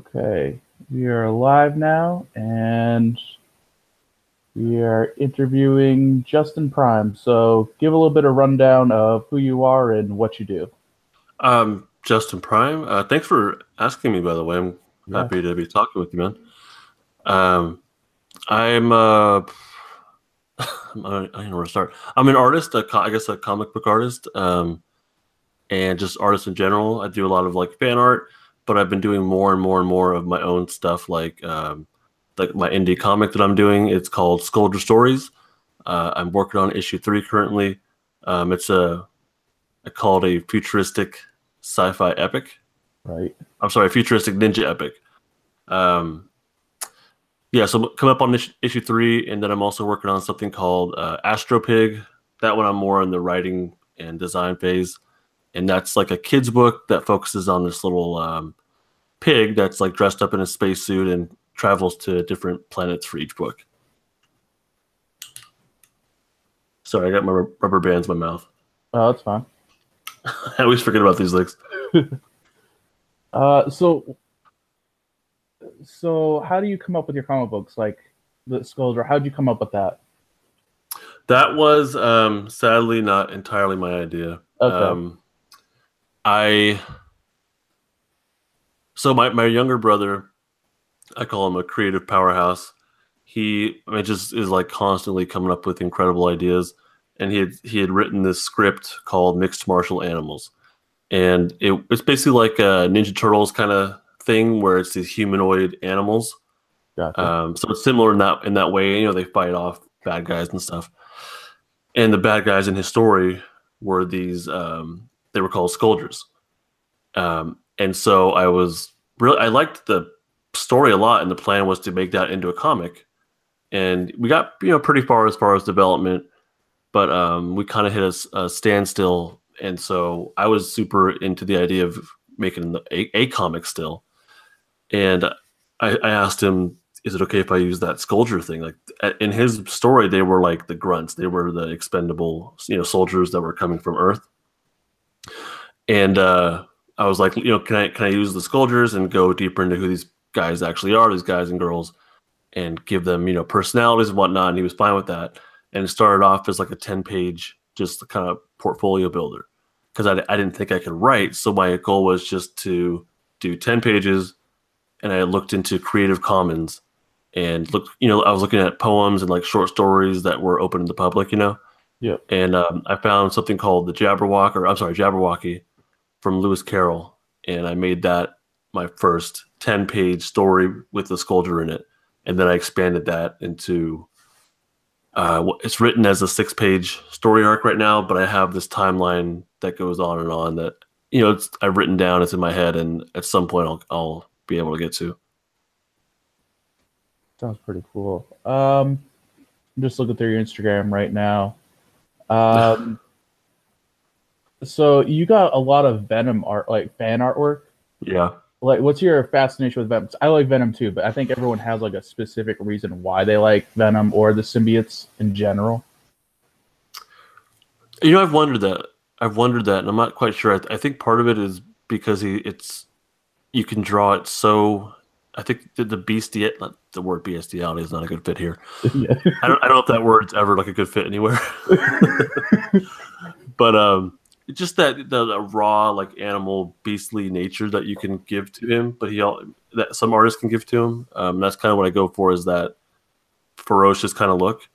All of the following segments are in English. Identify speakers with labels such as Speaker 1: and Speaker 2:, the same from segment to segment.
Speaker 1: Okay, we are live now, and we are interviewing Justin Prime. So, give a little bit of rundown of who you are and what you do.
Speaker 2: Um, Justin Prime. Uh, thanks for asking me. By the way, I'm yeah. happy to be talking with you, man. Um, I'm uh, I don't know where to start. I'm an artist. A, I guess a comic book artist. Um, and just artist in general. I do a lot of like fan art but I've been doing more and more and more of my own stuff, like um, like my indie comic that I'm doing. It's called Scoldger Stories. Uh, I'm working on issue three currently. Um, it's a I call it a futuristic sci-fi epic.
Speaker 1: Right.
Speaker 2: I'm sorry, futuristic ninja epic. Um, yeah, so come up on issue three, and then I'm also working on something called uh, Astro Pig. That one I'm more in the writing and design phase, and that's like a kid's book that focuses on this little um, pig that's like dressed up in a spacesuit and travels to different planets for each book. Sorry, I got my rubber bands in my mouth.
Speaker 1: Oh, that's fine.
Speaker 2: I always forget about these things.
Speaker 1: uh, so, so how do you come up with your comic books, like the skulls, or how did you come up with that?
Speaker 2: That was um, sadly not entirely my idea. Okay. Um, I so my, my younger brother, I call him a creative powerhouse. He I mean, just is like constantly coming up with incredible ideas. And he had he had written this script called Mixed Martial Animals. And it, it's basically like a Ninja Turtles kind of thing where it's these humanoid animals. Gotcha. Um, so it's similar in that in that way. You know, they fight off bad guys and stuff. And the bad guys in his story were these um, they were called Scoldgers. Um, and so I was really I liked the story a lot, and the plan was to make that into a comic. And we got you know pretty far as far as development, but um, we kind of hit a, a, standstill. And so I was super into the idea of making a, a comic still. And I, I asked him, "Is it okay if I use that Scoldger thing?" Like in his story, they were like the grunts; they were the expendable, you know, soldiers that were coming from Earth. And uh, I was like, you know, can I can I use the Scoldgers and go deeper into who these guys actually are, these guys and girls, and give them, you know, personalities and whatnot. And he was fine with that. And it started off as like a 10 page, just kind of portfolio builder because I, I didn't think I could write. So my goal was just to do 10 pages. And I looked into Creative Commons and looked, you know, I was looking at poems and like short stories that were open to the public, you know.
Speaker 1: Yeah.
Speaker 2: And um, I found something called the Jabberwock, or I'm sorry, Jabberwocky from Lewis Carroll, and I made that my first 10 page story with the Scoldger in it. And then I expanded that into uh, it's written as a six page story arc right now, but I have this timeline that goes on and on that, you know, I've written down, it's in my head, and at some point I'll, I'll be able to get to.
Speaker 1: Sounds pretty cool. Um, I'm just looking through your Instagram right now. Um, so you got a lot of Venom art, like fan artwork.
Speaker 2: Yeah.
Speaker 1: Like, what's your fascination with Venom? I like Venom too, but I think everyone has like a specific reason why they like Venom or the symbiotes in general.
Speaker 2: You know, I've wondered that. I've wondered that, and I'm not quite sure. I, th- I think part of it is because he, it's you can draw it so. I think the, the bestiality, the word bestiality is not a good fit here. Yeah. I don't, I don't know if that word's ever like a good fit anywhere. but um, just that the, the, raw like animal beastly nature that you can give to him but he that some artists can give to him um, that's kind of what i go for is that ferocious kind of look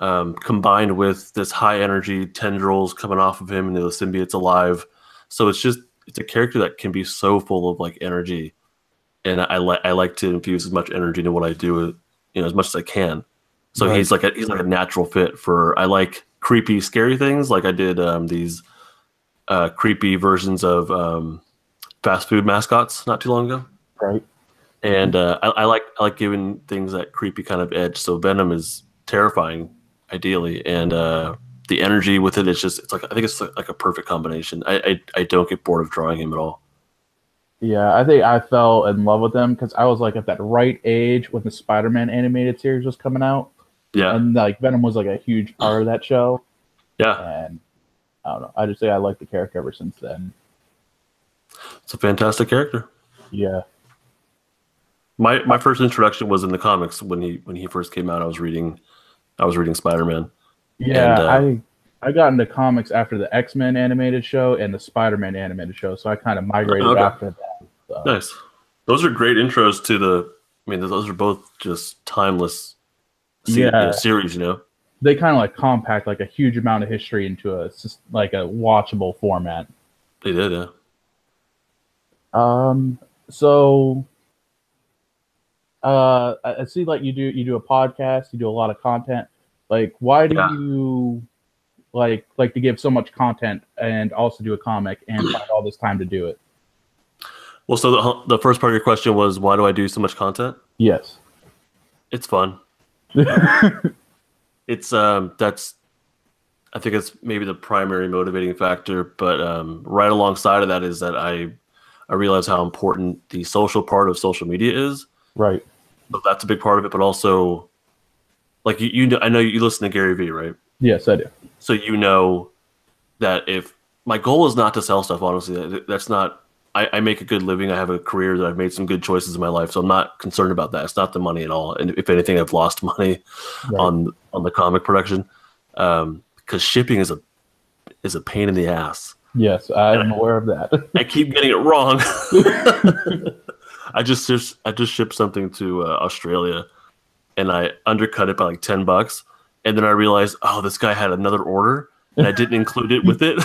Speaker 2: um, combined with this high energy tendrils coming off of him and the symbiote's alive so it's just it's a character that can be so full of like energy and i like i like to infuse as much energy into what i do you know as much as i can so right. he's like a he's like a natural fit for i like creepy scary things like i did um, these uh, creepy versions of um, fast food mascots not too long ago.
Speaker 1: Right.
Speaker 2: And uh, I, I, like I like giving things that creepy kind of edge. So Venom is terrifying, ideally, and uh, the energy with it is just it's like I think it's like a perfect combination. I, I, I don't get bored of drawing him at all.
Speaker 1: Yeah, I think I fell in love with him because I was like at that right age when the Spider-Man animated series was coming out.
Speaker 2: Yeah,
Speaker 1: and like Venom was like a huge part of that show.
Speaker 2: Yeah,
Speaker 1: and I don't know. I just say I like the character ever since then.
Speaker 2: It's a fantastic character.
Speaker 1: Yeah.
Speaker 2: My my first introduction was in the comics when he when he first came out. I was reading, I was reading Spider Man.
Speaker 1: Yeah,
Speaker 2: And, uh,
Speaker 1: I I got into comics after the X Men animated show and the Spider Man animated show, so I kind of migrated
Speaker 2: Okay.
Speaker 1: after that. So,
Speaker 2: Nice. Those are great intros to the. I mean, those are both just timeless. se- you know,
Speaker 1: Yeah.
Speaker 2: series, you know.
Speaker 1: They kind of like compact like a huge amount of history into a like a watchable format.
Speaker 2: They did, yeah.
Speaker 1: Um, so uh, I I see like you do you do a podcast, you do a lot of content. Like, why do
Speaker 2: Yeah.
Speaker 1: you like like to give so much content and also do a comic and find all this time to do it?
Speaker 2: Well, so the the first part of your question was why do I do so much content?
Speaker 1: Yes.
Speaker 2: It's fun. It's um that's I think it's maybe the primary motivating factor, but um, right alongside of that is that I I realize how important the social part of social media is.
Speaker 1: right.
Speaker 2: So that's a big part of it, but also like you, you know, I know you listen to Gary Vee, right?
Speaker 1: Yes, I do.
Speaker 2: so you know that if my goal is not to sell stuff honestly that's not I, I make a good living. I have a career that i've made some good choices in my life. So i'm not concerned about that. It's not the money at all. And if anything i've lost money
Speaker 1: Right.
Speaker 2: on on the comic production um because shipping is a is a pain in the ass.
Speaker 1: Yes, I'm aware of that.
Speaker 2: i keep getting it wrong. I just just i just shipped something to uh, australia and i undercut it by like 10 bucks. And then i realized oh this guy had another order and i didn't include it with it.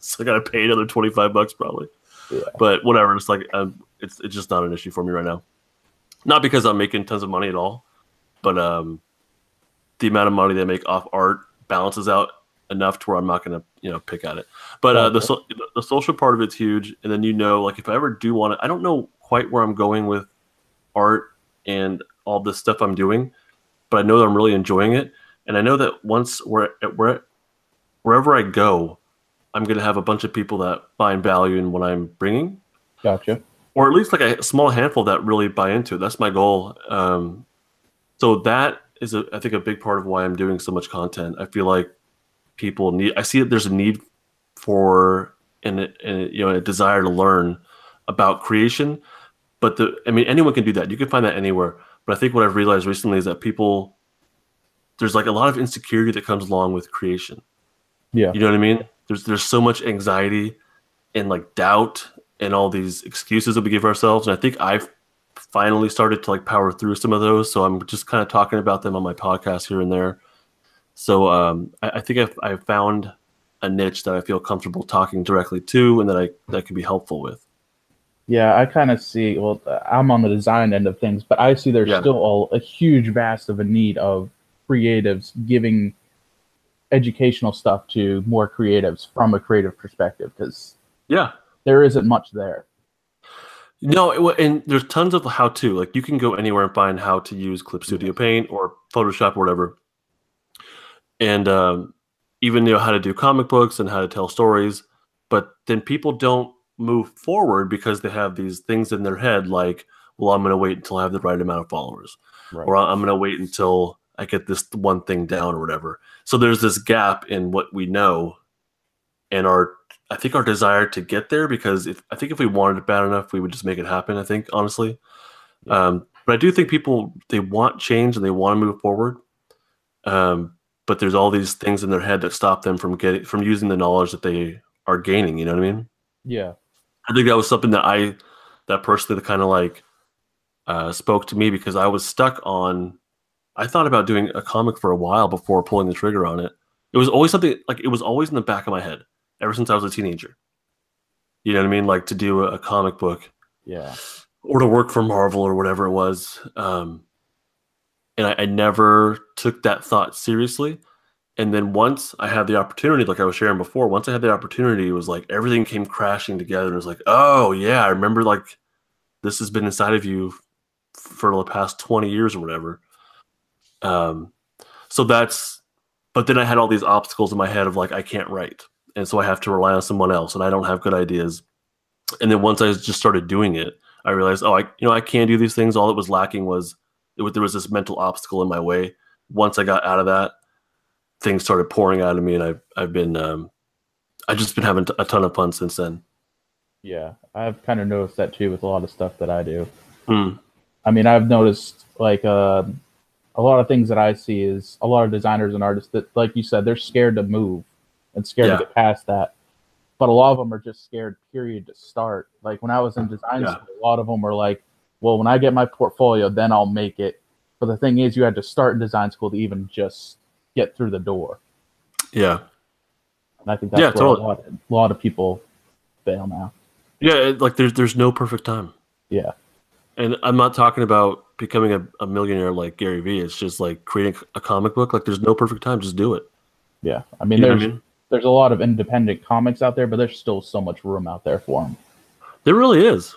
Speaker 2: So i gotta pay another 25 bucks probably
Speaker 1: Yeah.
Speaker 2: but whatever it's like um, it's, it's just not an issue for me right now. Not because i'm making tons of money at all but um the amount of money they make off art balances out enough to where i'm not gonna you know pick at it. But uh, the, so, the social part of it's huge and then you know like if i ever do want to i don't know quite where i'm going with art and all this stuff i'm doing but i know that i'm really enjoying it. And i know that once we're at where wherever i go i'm going to have a bunch of people that find value in what i'm bringing
Speaker 1: Gotcha.
Speaker 2: or at least like a small handful that really buy into it. That's my goal. Um, so that is, a, I think, a big part of why I'm doing so much content. I feel like people need. I see that there's a need for and, and you know a desire to learn about creation. But the, I mean, anyone can do that. You can find that anywhere. But I think what I've realized recently is that people, there's like a lot of insecurity that comes along with creation.
Speaker 1: Yeah.
Speaker 2: You know what I mean? There's there's so much anxiety and like doubt and all these excuses that we give ourselves. And I think I've finally started to like power through some of those. So I'm just kind of talking about them on my podcast here and there. So um, I, I think I've, I've found a niche that I feel comfortable talking directly to and that I that can be helpful with.
Speaker 1: Yeah, I kind of see. Well, I'm on the design end of things, but I see there's
Speaker 2: Yeah.
Speaker 1: still a, a huge vast of a need of creatives giving educational stuff to more creatives from a creative perspective because
Speaker 2: Yeah.
Speaker 1: there isn't much there.
Speaker 2: No, and there's tons of how to. Like you can go anywhere and find how to use Clip Studio Paint or Photoshop or whatever, and um, even you know how to do comic books and how to tell stories. But then people don't move forward because they have these things in their head, like, "Well, I'm going to wait until I have the right amount of followers,"
Speaker 1: Right.
Speaker 2: or "I'm going to wait until I get this one thing down," or whatever. So there's this gap in what we know and our I think our desire to get there because if I think if we wanted it bad enough, we would just make it happen. I think honestly, um, but I do think people they want change and they want to move forward. Um, but there's all these things in their head that stop them from getting from using the knowledge that they are gaining. You know what I mean?
Speaker 1: Yeah.
Speaker 2: I think that was something that I that personally that kind of like uh, spoke to me because I was stuck on. I thought about doing a comic for a while before pulling the trigger on it. It was always something like it was always in the back of my head ever since I was a teenager. You know what I mean? Like to do a, a comic book
Speaker 1: Yeah.
Speaker 2: or to work for Marvel or whatever it was. Um, and I, I never took that thought seriously. And then once I had the opportunity, like I was sharing before, once I had the opportunity, it was like everything came crashing together. And it was like, oh yeah, I remember like this has been inside of you for the past 20 years or whatever. Um, so that's, but then I had all these obstacles in my head of like, I can't write. And so I have to rely on someone else and I don't have good ideas. And then once I just started doing it, I realized, oh, I you know I can do these things. All that was lacking was it, there was this mental obstacle in my way. Once I got out of that, things started pouring out of me, and I've I've been um, I've just been having a ton of fun since then.
Speaker 1: Yeah. I've kind of noticed that too with a lot of stuff that I do.
Speaker 2: Hmm.
Speaker 1: I mean, I've noticed like uh, a lot of things that I see is a lot of designers and artists that, like you said, they're scared to move and scared
Speaker 2: Yeah.
Speaker 1: to get past that. But a lot of them are just scared, period, to start. Like when I was in design
Speaker 2: Yeah.
Speaker 1: school, a lot of them were like, well, when I get my portfolio, then I'll make it. But the thing is, you had to start in design school to even just get through the door.
Speaker 2: Yeah.
Speaker 1: And I think that's
Speaker 2: Yeah,
Speaker 1: where
Speaker 2: totally.
Speaker 1: a, lot, a lot of people fail now.
Speaker 2: Yeah. Like there's there's no perfect time.
Speaker 1: Yeah.
Speaker 2: And I'm not talking about becoming a, a millionaire like Gary Vee. It's just like creating a comic book. Like there's no perfect time. Just do it.
Speaker 1: Yeah. I mean,
Speaker 2: You
Speaker 1: there's
Speaker 2: I mean?
Speaker 1: there's a lot of independent comics out there, but there's still so much room out there for them.
Speaker 2: There really is.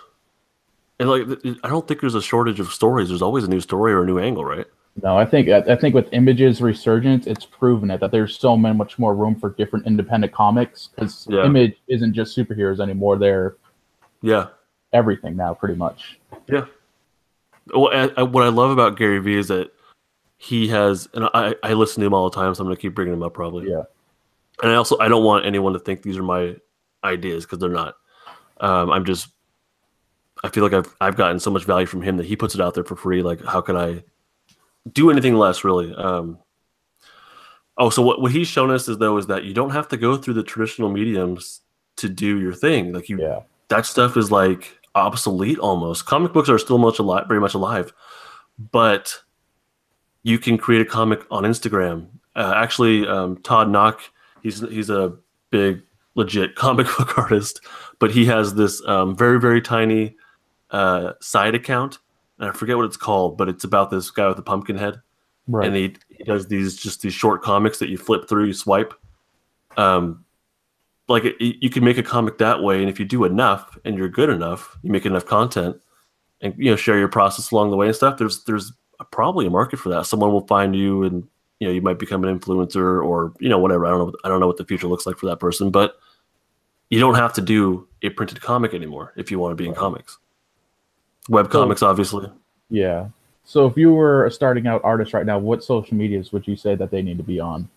Speaker 2: And like, I don't think there's a shortage of stories. There's always a new story or a new angle, right?
Speaker 1: No, I think I think with Image's resurgence, it's proven it that there's so much more room for different independent comics because
Speaker 2: Yeah.
Speaker 1: Image isn't just superheroes anymore; they're
Speaker 2: Yeah.
Speaker 1: everything now, pretty much.
Speaker 2: Yeah. Well, I, I, what I love about Gary Vee is that he has, and I, I listen to him all the time, so I'm going to keep bringing him up probably.
Speaker 1: Yeah.
Speaker 2: And I also, I don't want anyone to think these are my ideas because they're not. Um, I'm just, I feel like I've, I've gotten so much value from him that he puts it out there for free. Like, how could I do anything less, really? Um, oh, so what, what he's shown us is though is that you don't have to go through the traditional mediums to do your thing. Like you,
Speaker 1: Yeah,
Speaker 2: that stuff is like obsolete almost. Comic books are still much alive, very much alive, but you can create a comic on Instagram. Uh, actually, um, Todd Nauck, he's he's a big legit comic book artist, but he has this um, very very tiny uh, side account, and I forget what it's called, but it's about this guy with a pumpkin head
Speaker 1: right.
Speaker 2: and he, he does these just these short comics that you flip through, you swipe. Um, like it, you can make a comic that way, and if you do enough and you're good enough, you make enough content, and you know share your process along the way and stuff. There's there's a, probably a market for that. Someone will find you, and you know you might become an influencer or you know whatever. I don't know. I don't know what the future looks like for that person, but you don't have to do a printed comic anymore if you want to be in
Speaker 1: Right.
Speaker 2: comics. Web
Speaker 1: So-
Speaker 2: comics, obviously.
Speaker 1: yeah. So if you were a starting out artist right now, what social medias would you say that they need to be on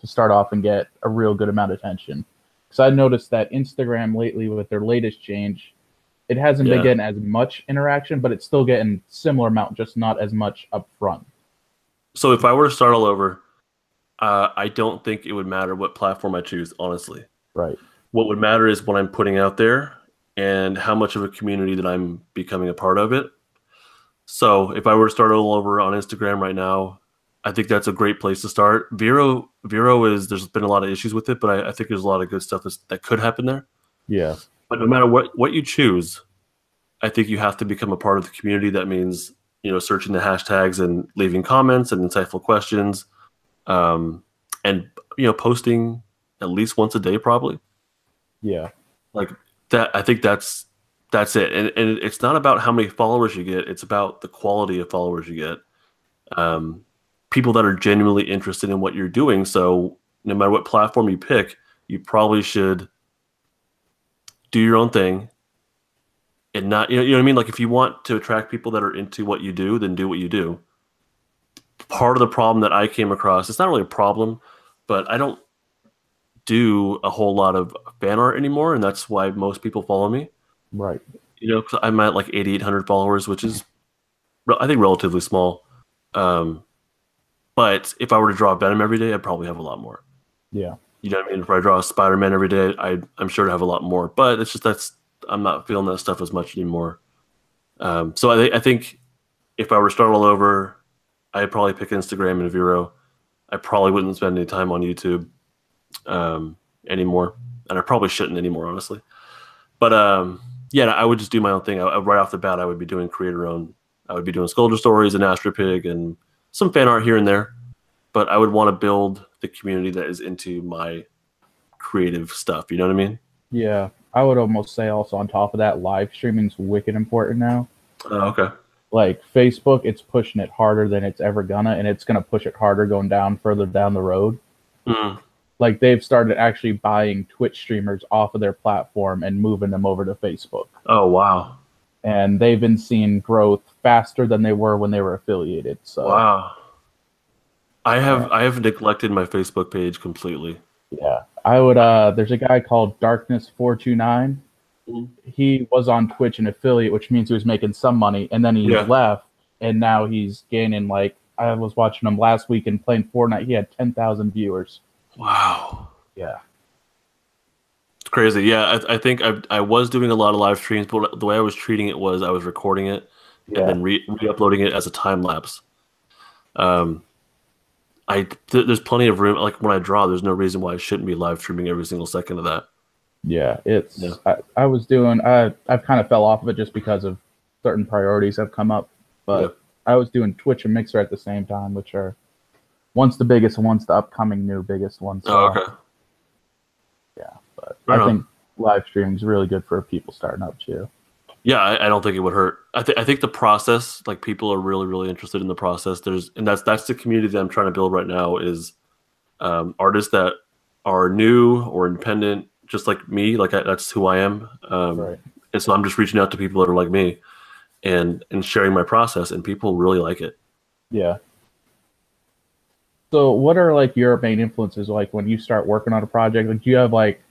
Speaker 1: to start off and get a real good amount of attention? Because I noticed that Instagram lately, with their latest change, it hasn't
Speaker 2: Yeah.
Speaker 1: been getting as much interaction, but it's still getting similar amount, just not as much up front.
Speaker 2: So if I were to start all over, uh, I don't think it would matter what platform I choose. Honestly,
Speaker 1: Right.
Speaker 2: what would matter is what I'm putting out there and how much of a community that I'm becoming a part of it. So if I were to start all over on Instagram right now, I think that's a great place to start. Vero, Vero is there's been a lot of issues with it, but I, I think there's a lot of good stuff that's, that could happen there.
Speaker 1: Yeah.
Speaker 2: But no matter what what you choose, I think you have to become a part of the community. That means you know searching the hashtags and leaving comments and insightful questions, um, and you know posting at least once a day probably.
Speaker 1: Yeah.
Speaker 2: Like that, I think that's that's it. And and it's not about how many followers you get; it's about the quality of followers you get. Um, people that are genuinely interested in what you're doing. So no matter what platform you pick, you probably should do your own thing and not you know, you know what I mean like if you want to attract people that are into what you do then do what you do part of the problem that I came across it's not really a problem but I don't do a whole lot of fan art anymore and that's why most people follow me
Speaker 1: Right.
Speaker 2: you know 'cause I'm at like 8800 followers which is I think relatively small um but if I were to draw Venom every day I'd probably have a lot more
Speaker 1: Yeah.
Speaker 2: you know what I mean? If I draw Spider Man every day, I I'm sure to have a lot more. But it's just that's I'm not feeling that stuff as much anymore. Um, so I think I think if I were to start all over, I'd probably pick Instagram and Vero. I probably wouldn't spend any time on YouTube um, anymore, and I probably shouldn't anymore, honestly. But um, yeah, I would just do my own thing. I, right off the bat, I would be doing creator own. I would be doing Sculptor stories and Astro Pig and some fan art here and there. But I would want to build the community that is into my creative stuff. You know what I mean?
Speaker 1: Yeah. I would almost say also on top of that, live streaming's wicked important now.
Speaker 2: Oh, okay.
Speaker 1: Like Facebook, it's pushing it harder than it's ever gonna, and it's gonna push it harder going down further down the road.
Speaker 2: Mm,
Speaker 1: Like they've started actually buying Twitch streamers off of their platform and moving them over to Facebook.
Speaker 2: Oh, wow.
Speaker 1: And they've been seeing growth faster than they were when they were affiliated. So
Speaker 2: Wow. I have I have neglected my Facebook page completely.
Speaker 1: Yeah, I would. Uh, there's a guy called Darkness four two nine.
Speaker 2: Mhm.
Speaker 1: He was on Twitch an affiliate, which means he was making some money, and then he
Speaker 2: Yeah.
Speaker 1: left and now he's gaining like I was watching him last week and playing Fortnite. He had ten thousand viewers.
Speaker 2: Wow.
Speaker 1: Yeah.
Speaker 2: Crazy. Yeah, I, I think I, I was doing a lot of live streams, but the way I was treating it was I was recording it
Speaker 1: Yeah.
Speaker 2: and then re- re-uploading it as a time lapse. Um, I th- there's plenty of room. Like when I draw, there's no reason why I shouldn't be live streaming every single second of that.
Speaker 1: Yeah, it's
Speaker 2: Yeah.
Speaker 1: I, I was doing I I've kind of fell off of it just because of certain priorities have come up, but
Speaker 2: Yeah.
Speaker 1: I was doing Twitch and Mixer at the same time, which are one's the biggest and one's the upcoming new biggest one. So,
Speaker 2: Oh, okay.
Speaker 1: But I think live streaming is really good for people starting up too.
Speaker 2: Yeah, I, I don't think it would hurt. I think I think the process, like people are really really interested in the process. There's and that's that's the community that I'm trying to build right now is um, artists that are new or independent, just like me. Like I, that's who I am. Um,
Speaker 1: right.
Speaker 2: and so I'm just reaching out to people that are like me, and and sharing my process, and people really like it.
Speaker 1: Yeah. So, what are like your main influences? Like when you start working on a project, like do you have like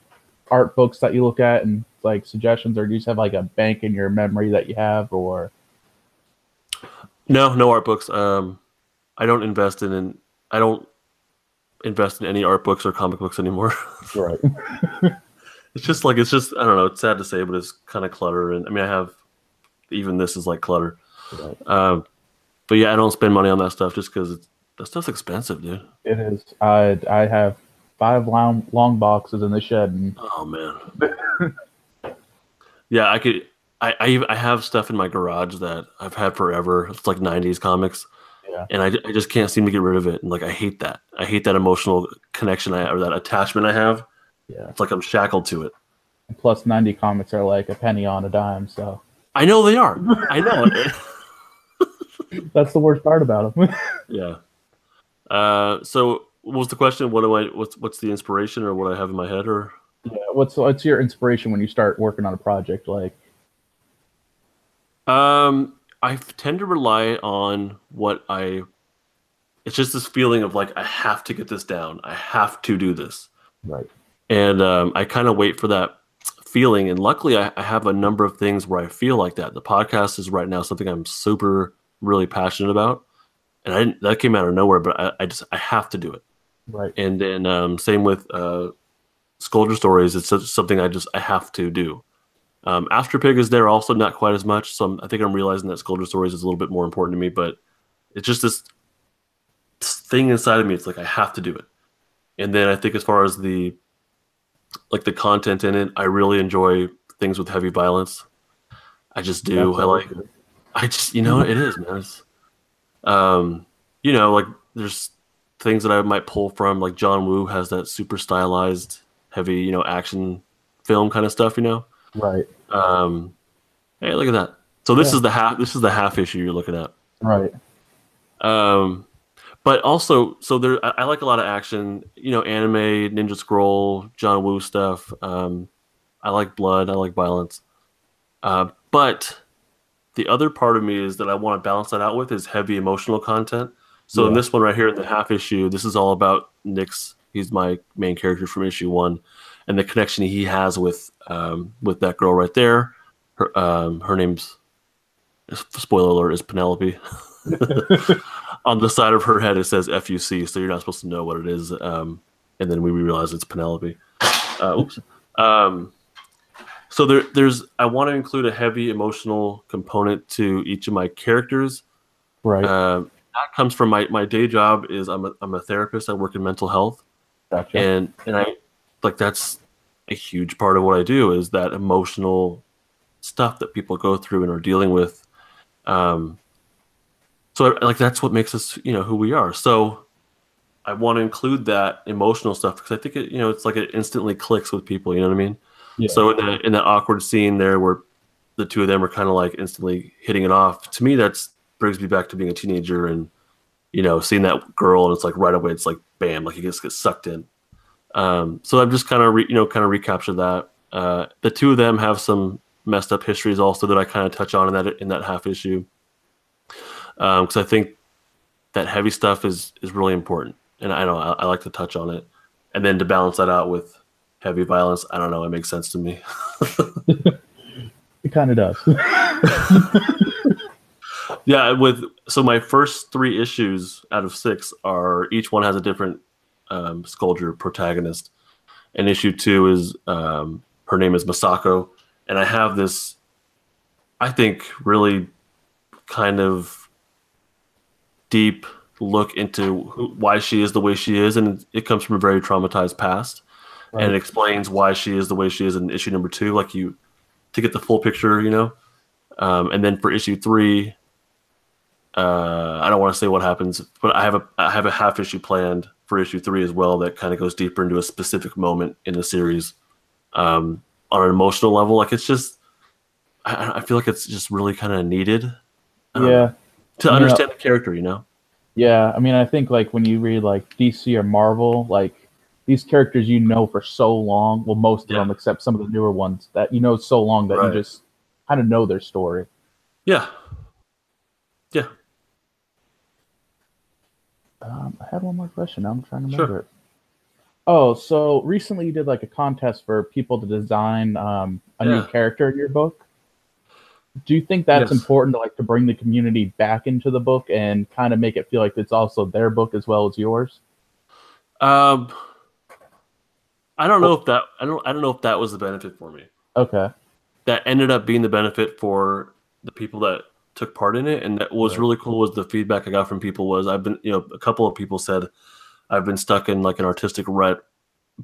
Speaker 1: art books that you look at and like suggestions, or do you just have like a bank in your memory that you have, or
Speaker 2: No, no art books. Um, I don't invest in, in I don't invest in any art books or comic books anymore.
Speaker 1: right?
Speaker 2: it's just like it's just I don't know. It's sad to say, but it's kind of clutter. And I mean, I have even this is like clutter.
Speaker 1: right.
Speaker 2: Um, but yeah, I don't spend money on that stuff just because that stuff's expensive, dude.
Speaker 1: It is. I I have five long long boxes in the shed, and
Speaker 2: Oh man. yeah, I could. I, I I have stuff in my garage that I've had forever. It's like '90s comics,
Speaker 1: Yeah.
Speaker 2: and I, I just can't seem to get rid of it. And like I hate that. I hate that emotional connection I or that attachment I have.
Speaker 1: yeah.
Speaker 2: It's like I'm shackled to it.
Speaker 1: And plus, ninety comics are like a penny on a dime, so
Speaker 2: I know they are. I know.
Speaker 1: that's the worst part about them.
Speaker 2: yeah. Uh, so what was the question? What do I? What's what's the inspiration or what I have in my head or?
Speaker 1: yeah. What's what's your inspiration when you start working on a project? Like,
Speaker 2: Um, I tend to rely on what I. It's just this feeling of like I have to get this down. I have to do this,
Speaker 1: right?
Speaker 2: and um, I kind of wait for that feeling. And luckily, I, I have a number of things where I feel like that. The podcast is right now something I'm super really passionate about, and I didn't, that came out of nowhere. But I, I just I have to do it.
Speaker 1: Right.
Speaker 2: And then um, same with uh, Sculpture Stories. It's something I just I have to do. Um, Astro Pig is there also not quite as much. So I'm, I think I'm realizing that Sculpture Stories is a little bit more important to me. But it's just this thing inside of me. It's like I have to do it. And then I think as far as the like the content in it, I really enjoy things with heavy violence. I just do. I like. I just you know it is man. It's, um, you know like there's things that I might pull from like John Woo has that super stylized heavy you know action film kind of stuff you know.
Speaker 1: Right.
Speaker 2: Um, hey look at that. So this
Speaker 1: Yeah.
Speaker 2: is the half this is the half issue you're looking at.
Speaker 1: Right.
Speaker 2: Um, but also so there I, I like a lot of action you know anime Ninja Scroll John Woo stuff. Um, I like blood. I like violence. Uh, but the other part of me is that I want to balance that out with is heavy emotional content. So in this one right here, in the half issue, this is all about Nick's. He's my main character from issue one, and the connection he has with um, with that girl right there. Her um, her name's spoiler alert is Penelope. on the side of her head it says FUC, so you're not supposed to know what it is. Um, and then we realize it's Penelope. Uh, oops. Um, so there, there's I want to include a heavy emotional component to each of my characters.
Speaker 1: Right.
Speaker 2: Um, that comes from my, my day job is I'm a, I'm a therapist. I work in mental health,
Speaker 1: gotcha.
Speaker 2: and and I like that's a huge part of what I do is that emotional stuff that people go through and are dealing with. Um, so like that's what makes us you know who we are. So I want to include that emotional stuff because I think it you know it's like it instantly clicks with people. You know what I mean?
Speaker 1: yeah.
Speaker 2: So in that in that awkward scene there where the two of them are kind of like instantly hitting it off, to me that's brings me back to being a teenager and you know seeing that girl and it's like right away it's like bam like he just gets sucked in. Um, so I'm just kind of re, you know kind of recapture that. Uh, the two of them have some messed up histories also that I kind of touch on in that in that half issue because I think that heavy stuff is is really important and I know I, I like to touch on it and then to balance that out with heavy violence i don't know it makes sense to me
Speaker 1: it kind of does.
Speaker 2: Yeah, with so my first three issues out of six are each one has a different um, Skuldre protagonist, and issue two is um, her name is Masako, and I have this, I think, really kind of deep look into who, why she is the way she is, and it comes from a very traumatized past, right. and it explains why she is the way she is in issue number two. Like you, to get the full picture, you know, um, and then for issue three, uh, I don't want to say what happens, but I have a I have a half issue planned for issue three as well that kind of goes deeper into a specific moment in the series um, on an emotional level. Like it's just, I, I feel like it's just really kind of needed.
Speaker 1: Um, yeah.
Speaker 2: To understand the character, you know.
Speaker 1: Yeah, I mean, I think like when you read like DC or Marvel, like these characters you know for so long. Well, most of yeah. them, except some of the newer ones, that you know so long that right. you just kind of know their story.
Speaker 2: Yeah. Yeah.
Speaker 1: Um, I had one more question. Now I'm trying to remember sure. it. Oh, so recently you did like a contest for people to design um, a yeah. new character in your book. Do you think that's yes. important to like to bring the community back into the book and kind of make it feel like it's also their book as well as yours?
Speaker 2: Um, I don't know if that I don't I don't know if that was the benefit for me.
Speaker 1: Okay.
Speaker 2: That ended up being the benefit for the people that took part in it, and that was right. really cool. Was the feedback I got from people was I've been you know a couple of people said I've been stuck in like an artistic rut,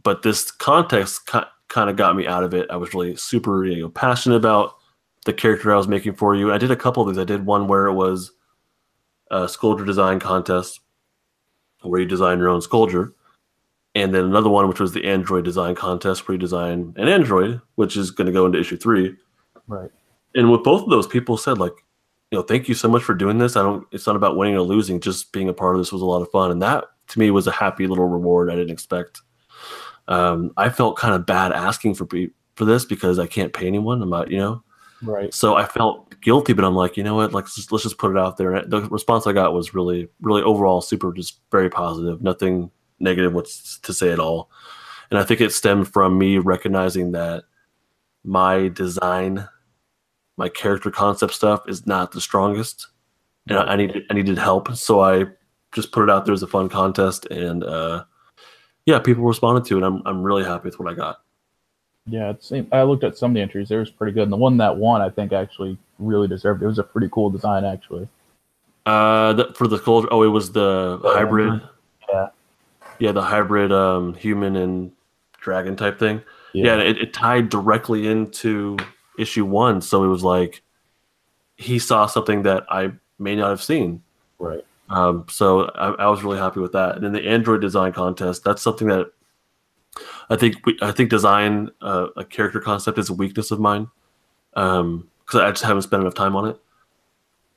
Speaker 2: but this context kind of got me out of it. I was really super you know passionate about the character I was making for you. I did a couple of these. I did one where it was a Skuldre design contest where you design your own Skuldre. And then another one, which was the Android design contest, where you design an Android, which is going to go into issue three.
Speaker 1: Right.
Speaker 2: And with both of those, people said like, you know, thank you so much for doing this. I don't. It's not about winning or losing. Just being a part of this was a lot of fun, and that to me was a happy little reward I didn't expect. Um, I felt kind of bad asking for for this because I can't pay anyone. I'm not, you know,
Speaker 1: right.
Speaker 2: So I felt guilty, but I'm like, you know what? Like, let's just, let's just put it out there. And the response I got was really, really overall super, just very positive. Nothing negative what's to say at all. And I think it stemmed from me recognizing that my design my character concept stuff is not the strongest, and I, I needed I needed help, so I just put it out there as a fun contest, and uh, yeah, people responded to it. I'm I'm really happy with what I got.
Speaker 1: Yeah, it's, I looked at some of the entries; they was pretty good, and the one that won, I think, actually really deserved. It, it was a pretty cool design, actually.
Speaker 2: Uh, the, for the culture, oh, it was the hybrid.
Speaker 1: Yeah.
Speaker 2: Yeah, the hybrid um, human and dragon type thing. Yeah, yeah it, it tied directly into issue one. So it was like he saw something that I may not have seen.
Speaker 1: Right.
Speaker 2: Um, so I, I, was really happy with that. And then the Android design contest, that's something that I think we, I think design uh, a character concept is a weakness of mine because um, I just haven't spent enough time on it.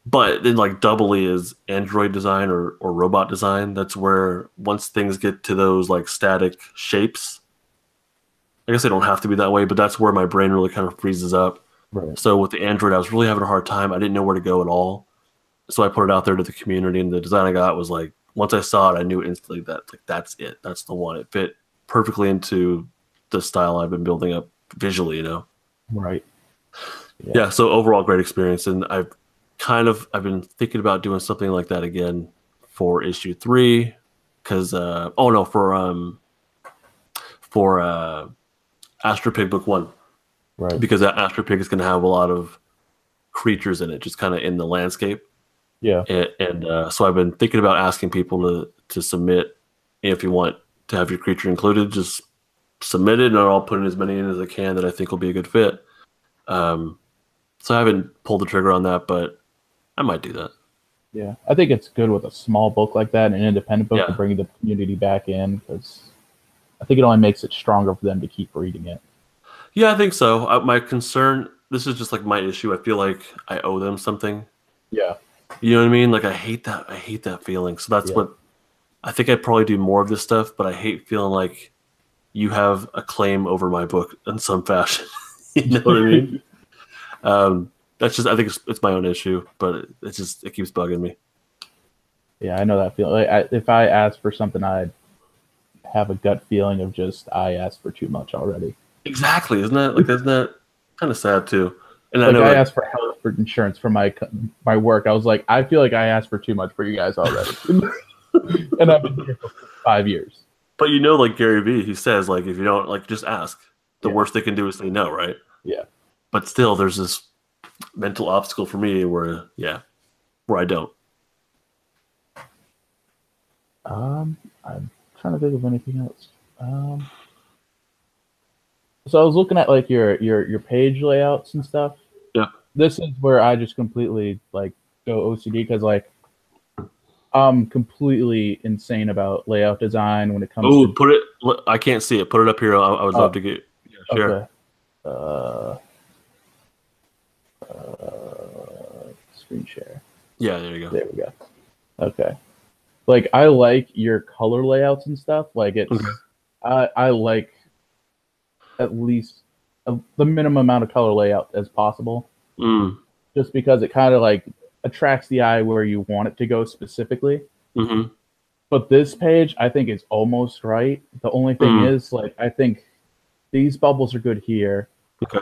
Speaker 2: But then like doubly is Android design or, or robot design. That's where once things get to those like static shapes, I guess they don't have to be that way, but that's where my brain really kind of freezes up.
Speaker 1: Right.
Speaker 2: So with the Android, I was really having a hard time. I didn't know where to go at all. So I put it out there to the community, and the design I got was like once I saw it, I knew instantly that like that's it. That's the one. It fit perfectly into the style I've been building up visually. You know.
Speaker 1: Right.
Speaker 2: Yeah. yeah so overall, great experience, and I've kind of I've been thinking about doing something like that again for issue three, because uh, oh no for um for uh Astro Pig Book One,
Speaker 1: right?
Speaker 2: Because Astro Pig is going to have a lot of creatures in it, just kind of in the landscape.
Speaker 1: Yeah,
Speaker 2: and, and uh, so I've been thinking about asking people to to submit if you want to have your creature included, just submit it, and I'll put in as many in as I can that I think will be a good fit. Um, so I haven't pulled the trigger on that, but I might do that.
Speaker 1: Yeah, I think it's good with a small book like that, an independent book, yeah. to bring the community back in because I think it only makes it stronger for them to keep reading it.
Speaker 2: Yeah, I think so. Uh, my concern, this is just like my issue. I feel like I owe them something.
Speaker 1: Yeah.
Speaker 2: You know what I mean? Like I hate that. I hate that feeling. So that's yeah. what I think I'd probably do more of this stuff, but I hate feeling like you have a claim over my book in some fashion. you know what I mean? um, that's just I think it's, it's my own issue, but it, it's just it keeps bugging me.
Speaker 1: Yeah, I know that feeling. Like, I, if I ask for something, I'd have a gut feeling of just I asked for too much already.
Speaker 2: Exactly, isn't that like isn't that kind of sad too?
Speaker 1: And like I know I asked for help for insurance for my my work. I was like, I feel like I asked for too much for you guys already, and I've been here for five years.
Speaker 2: But you know, like Gary Vee, he says, like if you don't like, just ask. The
Speaker 1: Yeah.
Speaker 2: worst they can do is say no, right?
Speaker 1: Yeah.
Speaker 2: But still, there's this mental obstacle for me where, yeah, where I don't.
Speaker 1: Um, I'm trying to think of anything else. Um, so I was looking at like your your your page layouts and stuff.
Speaker 2: Yeah.
Speaker 1: This is where I just completely like go OCD because like I'm completely insane about layout design when it comes
Speaker 2: Oh,
Speaker 1: to
Speaker 2: put it. I can't see it. Put it up here. I, I would
Speaker 1: Oh.
Speaker 2: love to get. Yeah, share.
Speaker 1: Okay. Uh, uh, screen share.
Speaker 2: Yeah, there you go.
Speaker 1: There we go. Okay. Like I like your color layouts and stuff. Like it's,
Speaker 2: Okay.
Speaker 1: I I like at least a, the minimum amount of color layout as possible,
Speaker 2: Mm,
Speaker 1: just because it kind of like attracts the eye where you want it to go specifically.
Speaker 2: hmm
Speaker 1: But this page, I think, is almost right. The only thing
Speaker 2: Mhm.
Speaker 1: is, like, I think these bubbles are good here.
Speaker 2: Okay.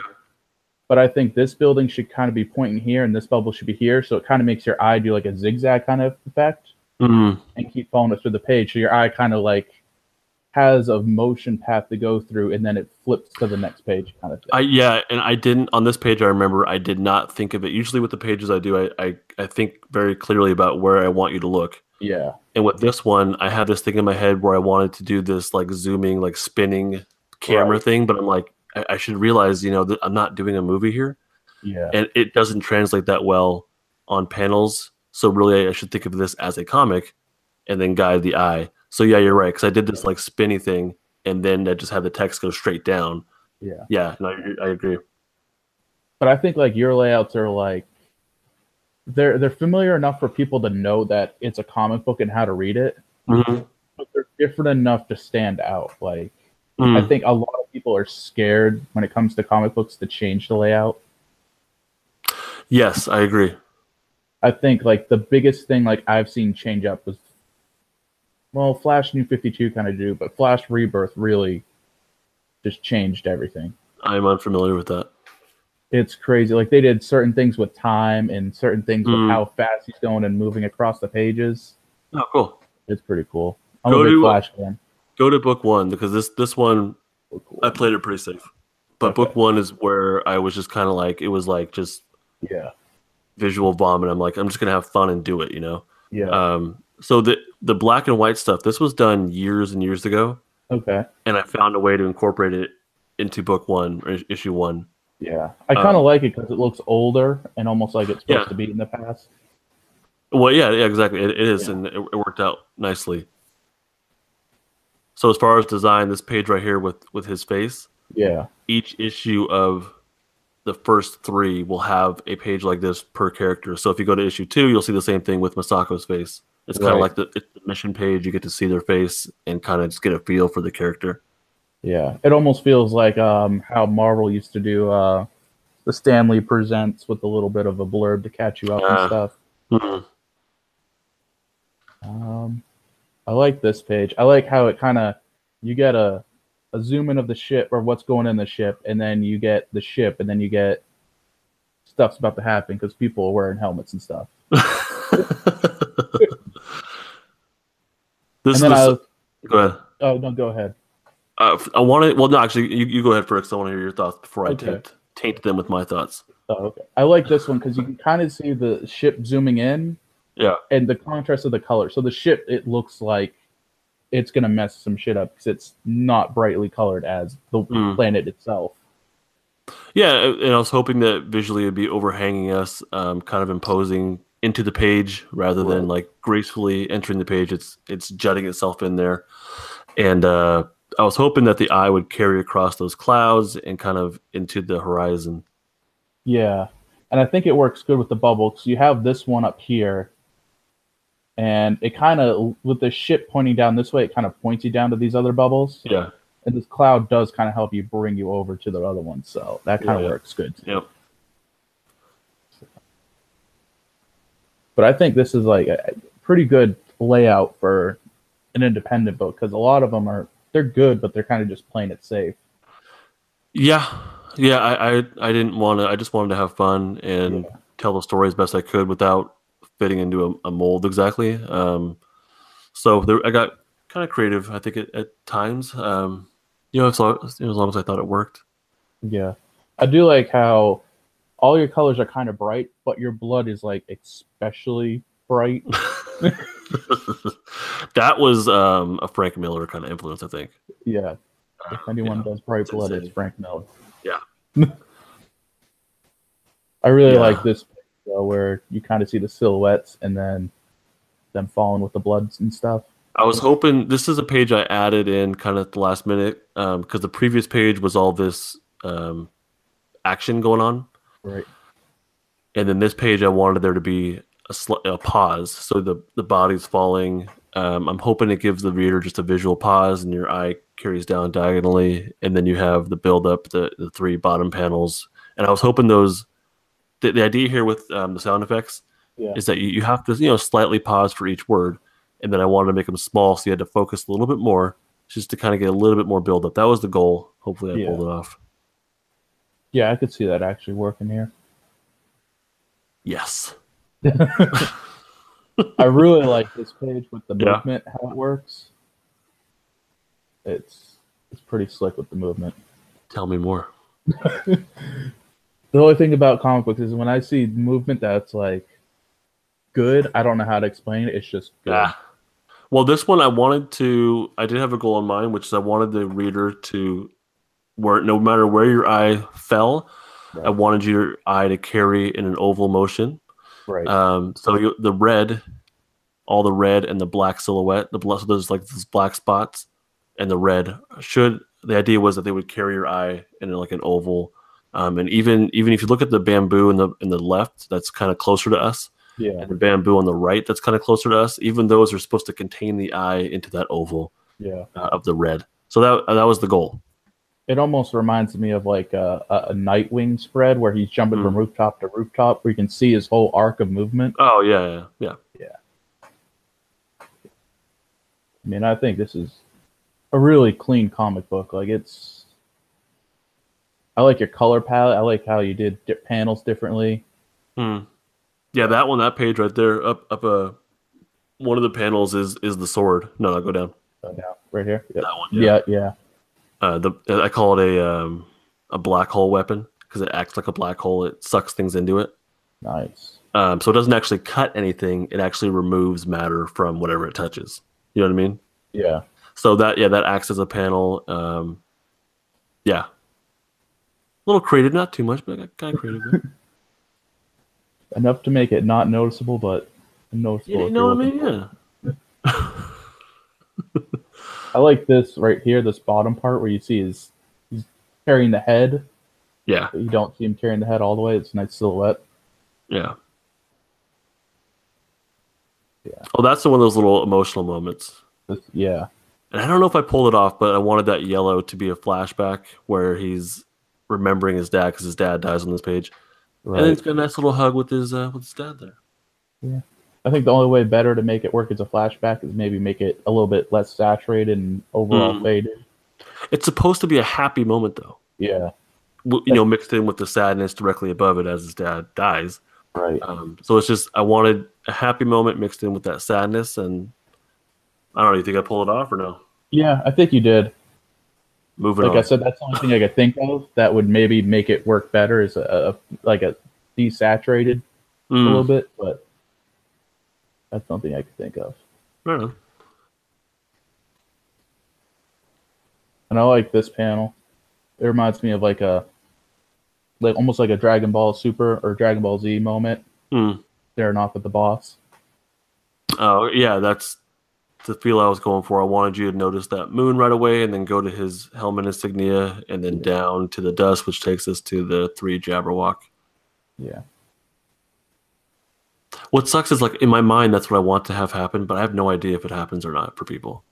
Speaker 1: But I think this building should kind of be pointing here, and this bubble should be here. So it kind of makes your eye do like a zigzag kind of effect
Speaker 2: Mm,
Speaker 1: and keep following it through the page. So your eye kind of like has a motion path to go through, and then it flips to the next page kind of thing.
Speaker 2: I yeah, and I didn't on this page. I remember I did not think of it. Usually with the pages I do, I I, I think very clearly about where I want you to look.
Speaker 1: yeah.
Speaker 2: And with this one, I had this thing in my head where I wanted to do this like zooming, like spinning camera
Speaker 1: Right.
Speaker 2: thing, but I'm like, I, I should realize, you know, that I'm not doing a movie here,
Speaker 1: Yeah.
Speaker 2: and it doesn't translate that well on panels. So really, I should think of this as a comic, and then guide the eye. So yeah, you're right, because I did this like spinny thing, and then I just had the text go straight down.
Speaker 1: Yeah.
Speaker 2: Yeah, no, I, I agree.
Speaker 1: But I think like your layouts are like they're they're familiar enough for people to know that it's a comic book and how to read it.
Speaker 2: Mhm.
Speaker 1: but they're different enough to stand out. Like
Speaker 2: Mm.
Speaker 1: I think a lot of people are scared when it comes to comic books to change the layout.
Speaker 2: Yes, I agree.
Speaker 1: I think like the biggest thing like I've seen change up was well, Flash New Fifty Two kind of do, but Flash Rebirth really just changed everything.
Speaker 2: I'm unfamiliar with that.
Speaker 1: It's crazy. Like they did certain things with time and certain things
Speaker 2: Mm.
Speaker 1: with how fast he's going and moving across the pages.
Speaker 2: Oh, cool.
Speaker 1: It's pretty cool. I'm
Speaker 2: Go
Speaker 1: a big
Speaker 2: to-
Speaker 1: Flash fan.
Speaker 2: Go to book one because this this one. I played it pretty safe. But
Speaker 1: Okay.
Speaker 2: book one is where I was just kind of like it was like just
Speaker 1: Yeah.
Speaker 2: Visual vomit. I'm like I'm just gonna have fun and do it, you know.
Speaker 1: Yeah.
Speaker 2: Um, so the the black and white stuff this was done years and years ago,
Speaker 1: okay.
Speaker 2: and I found a way to incorporate it into book one or issue one.
Speaker 1: Yeah. I kind of
Speaker 2: Um,
Speaker 1: like it because it looks older and almost like it's supposed
Speaker 2: Yeah.
Speaker 1: to be in the past.
Speaker 2: Well, yeah, yeah, exactly. It, it is,
Speaker 1: Yeah.
Speaker 2: and it, it worked out nicely. So as far as design, this page right here with with his face,
Speaker 1: Yeah.
Speaker 2: each issue of the first three will have a page like this per character. So if you go to issue two, you'll see the same thing with Masako's face. It's kind of like the, it's the mission page. You get to see their face and kind of just get a feel for the character.
Speaker 1: Yeah. It almost feels like um, how Marvel used to do uh, the Stan Lee Presents with a little bit of a blurb to catch you up and
Speaker 2: Ah.
Speaker 1: stuff.
Speaker 2: Mhm.
Speaker 1: Um, I like this page. I like how it kind of you get a a zoom in of the ship or what's going in the ship, and then you get the ship, and then you get stuff's about to happen because people are wearing helmets and stuff.
Speaker 2: this,
Speaker 1: and then
Speaker 2: this
Speaker 1: I
Speaker 2: go ahead.
Speaker 1: oh no, go ahead.
Speaker 2: Uh, I want to. Well, no, actually, you, you go ahead first. I want to hear your thoughts before I
Speaker 1: Okay.
Speaker 2: taint, taint them with my thoughts.
Speaker 1: Oh, okay. I like this one because you can kind of see the ship zooming in,
Speaker 2: Yeah.
Speaker 1: and the contrast of the color. So the ship, it looks like it's gonna mess some shit up because it's not brightly colored as the
Speaker 2: Mm.
Speaker 1: planet itself.
Speaker 2: Yeah, and I was hoping that visually it'd be overhanging us, um, kind of imposing into the page rather than like gracefully entering the page. It's it's jutting itself in there, and uh, I was hoping that the eye would carry across those clouds and kind of into the horizon.
Speaker 1: Yeah, and I think it works good with the bubble because you have this one up here, and it kind of with the ship pointing down this way, it kind of points you down to these other bubbles,
Speaker 2: Yeah.
Speaker 1: and this cloud does kind of help you bring you over to the other one. So that kind of
Speaker 2: Yeah.
Speaker 1: works good.
Speaker 2: Yep.
Speaker 1: But I think this is like a pretty good layout for an independent book because a lot of them are they're good, but they're kind of just playing it safe.
Speaker 2: Yeah. Yeah. I I, I didn't want to. I just wanted to have fun, and
Speaker 1: Yeah.
Speaker 2: tell the story as best I could without fitting into a, a mold exactly. Um, so there, I got kind of creative. I think at, at times, um, you know, as long, as long as I thought it worked.
Speaker 1: Yeah, I do like how all your colors are kind of bright, but your blood is like especially bright.
Speaker 2: that was um, a Frank Miller kind of influence, I think.
Speaker 1: Yeah, if anyone
Speaker 2: Yeah,
Speaker 1: does bright blood, it's. Frank Miller.
Speaker 2: Yeah.
Speaker 1: I really
Speaker 2: Yeah.
Speaker 1: like this where you kind of see the silhouettes and then them falling with the bloods and stuff.
Speaker 2: I was hoping this is a page I added in kind of at the last minute because the previous page was all this um, action going on,
Speaker 1: Right.
Speaker 2: and then this page I wanted there to be a, sl- a pause, so the the body's falling. Um, I'm hoping it gives the reader just a visual pause, and your eye carries down diagonally, and then you have the build up, the the three bottom panels, and I was hoping those. The, the idea here with um, the sound effects
Speaker 1: Yeah.
Speaker 2: is that you, you have to you know slightly pause for each word and then i wanted to make them small so you had to focus a little bit more just to kind of get a little bit more build up that was the goal hopefully i
Speaker 1: Yeah.
Speaker 2: pulled it off
Speaker 1: Yeah, I could see that actually working here.
Speaker 2: yes
Speaker 1: I really like this page with the
Speaker 2: Yeah.
Speaker 1: movement, how it works. It's it's pretty slick with the movement.
Speaker 2: tell me more
Speaker 1: The only thing about comic books is when I see movement that's like good, I don't know how to explain it. It's just good.
Speaker 2: yeah well this one i wanted to i did have a goal in mind which is i wanted the reader to where no matter where your eye fell i wanted your eye to carry in an oval motion
Speaker 1: Right.
Speaker 2: Um, so you, the red, all the red and the black silhouette, the so there's like these black spots, and the red should. The idea was that they would carry your eye in like an oval, um, and even even if you look at the bamboo in the in the left, that's kind of closer to us,
Speaker 1: yeah.
Speaker 2: and the bamboo on the right, that's kind of closer to us. Even those are supposed to contain the eye into that oval
Speaker 1: Yeah.
Speaker 2: uh, of the red. So that that was the goal.
Speaker 1: It almost reminds me of like a, a, Nightwing spread where he's jumping
Speaker 2: Hmm.
Speaker 1: from rooftop to rooftop, where you can see his whole arc of movement.
Speaker 2: Oh yeah, yeah, yeah.
Speaker 1: I mean, I think this is a really clean comic book. Like it's, I like your color palette. I like how you did di- panels differently.
Speaker 2: Hmm. Yeah, that one, that page right there, up up uh, one of the panels is is the sword. No, no, go down.
Speaker 1: So now, right here. Yep.
Speaker 2: That one.
Speaker 1: Yeah, yeah,
Speaker 2: Uh, the I call it a um, a black hole weapon because it acts like a black hole. It sucks things into it.
Speaker 1: nice.
Speaker 2: Um, so it doesn't actually cut anything. It actually removes matter from whatever it touches. You know what I mean?
Speaker 1: Yeah,
Speaker 2: So that yeah, that acts as a panel. Um, yeah, a little creative, not too much, but kind of creative.
Speaker 1: enough to make it not noticeable, but noticeable.
Speaker 2: you know what I mean? Yeah.
Speaker 1: I like this right here, this bottom part where you see his he's carrying the head,
Speaker 2: Yeah,
Speaker 1: you don't see him carrying the head all the way. It's a nice silhouette.
Speaker 2: yeah.
Speaker 1: Yeah.
Speaker 2: Oh, that's one of those little emotional moments.
Speaker 1: This, yeah,
Speaker 2: And I don't know if I pulled it off, but I wanted that yellow to be a flashback where he's remembering his dad because his dad dies on this page, and then
Speaker 1: right.
Speaker 2: he's got a nice little hug with his uh, with his dad there. Yeah.
Speaker 1: I think the only way better to make it work as a flashback is maybe make it a little bit less saturated and overall
Speaker 2: Mm.
Speaker 1: faded.
Speaker 2: It's supposed to be a happy moment though,
Speaker 1: Yeah,
Speaker 2: you know, mixed in with the sadness directly above it as his dad dies.
Speaker 1: right.
Speaker 2: Um, so it's just I wanted a happy moment mixed in with that sadness, and I don't know. You think I pulled it off or no?
Speaker 1: Yeah, I think you did.
Speaker 2: Moving
Speaker 1: Like
Speaker 2: on.
Speaker 1: I said, that's the only thing I could think of that would maybe make it work better is a, a like a desaturated a
Speaker 2: Mm,
Speaker 1: little bit, but that's something I could think of.
Speaker 2: right.
Speaker 1: And I like this panel. It reminds me of like a like almost like a Dragon Ball Super or Dragon Ball Z moment
Speaker 2: Mm.
Speaker 1: staring off at the boss.
Speaker 2: Oh yeah, that's the feel I was going for. I wanted you to notice that moon right away, and then go to his helmet insignia, and then down to the dust, which takes us to the three Jabberwock.
Speaker 1: Yeah.
Speaker 2: What sucks is like in my mind, that's what I want to have happen, but I have no idea if it happens or not for people.